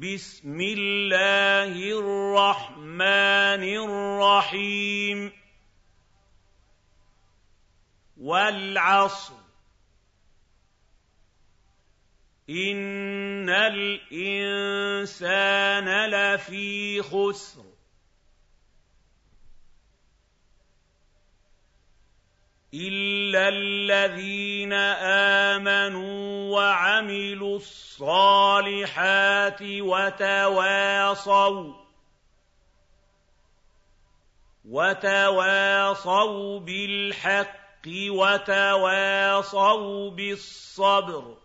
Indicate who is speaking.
Speaker 1: بسم الله الرحمن الرحيم. والعصر. إِنَّ الْإِنسَانَ لَفِي خُسْرٍ. إِلَّا الَّذِينَ آمَنُوا وَعَمِلُوا الصَّالِحَاتِ وَتَوَاصَوْا وَتَوَاصَوْا بِالْحَقِّ وَتَوَاصَوْا بِالصَّبْرِ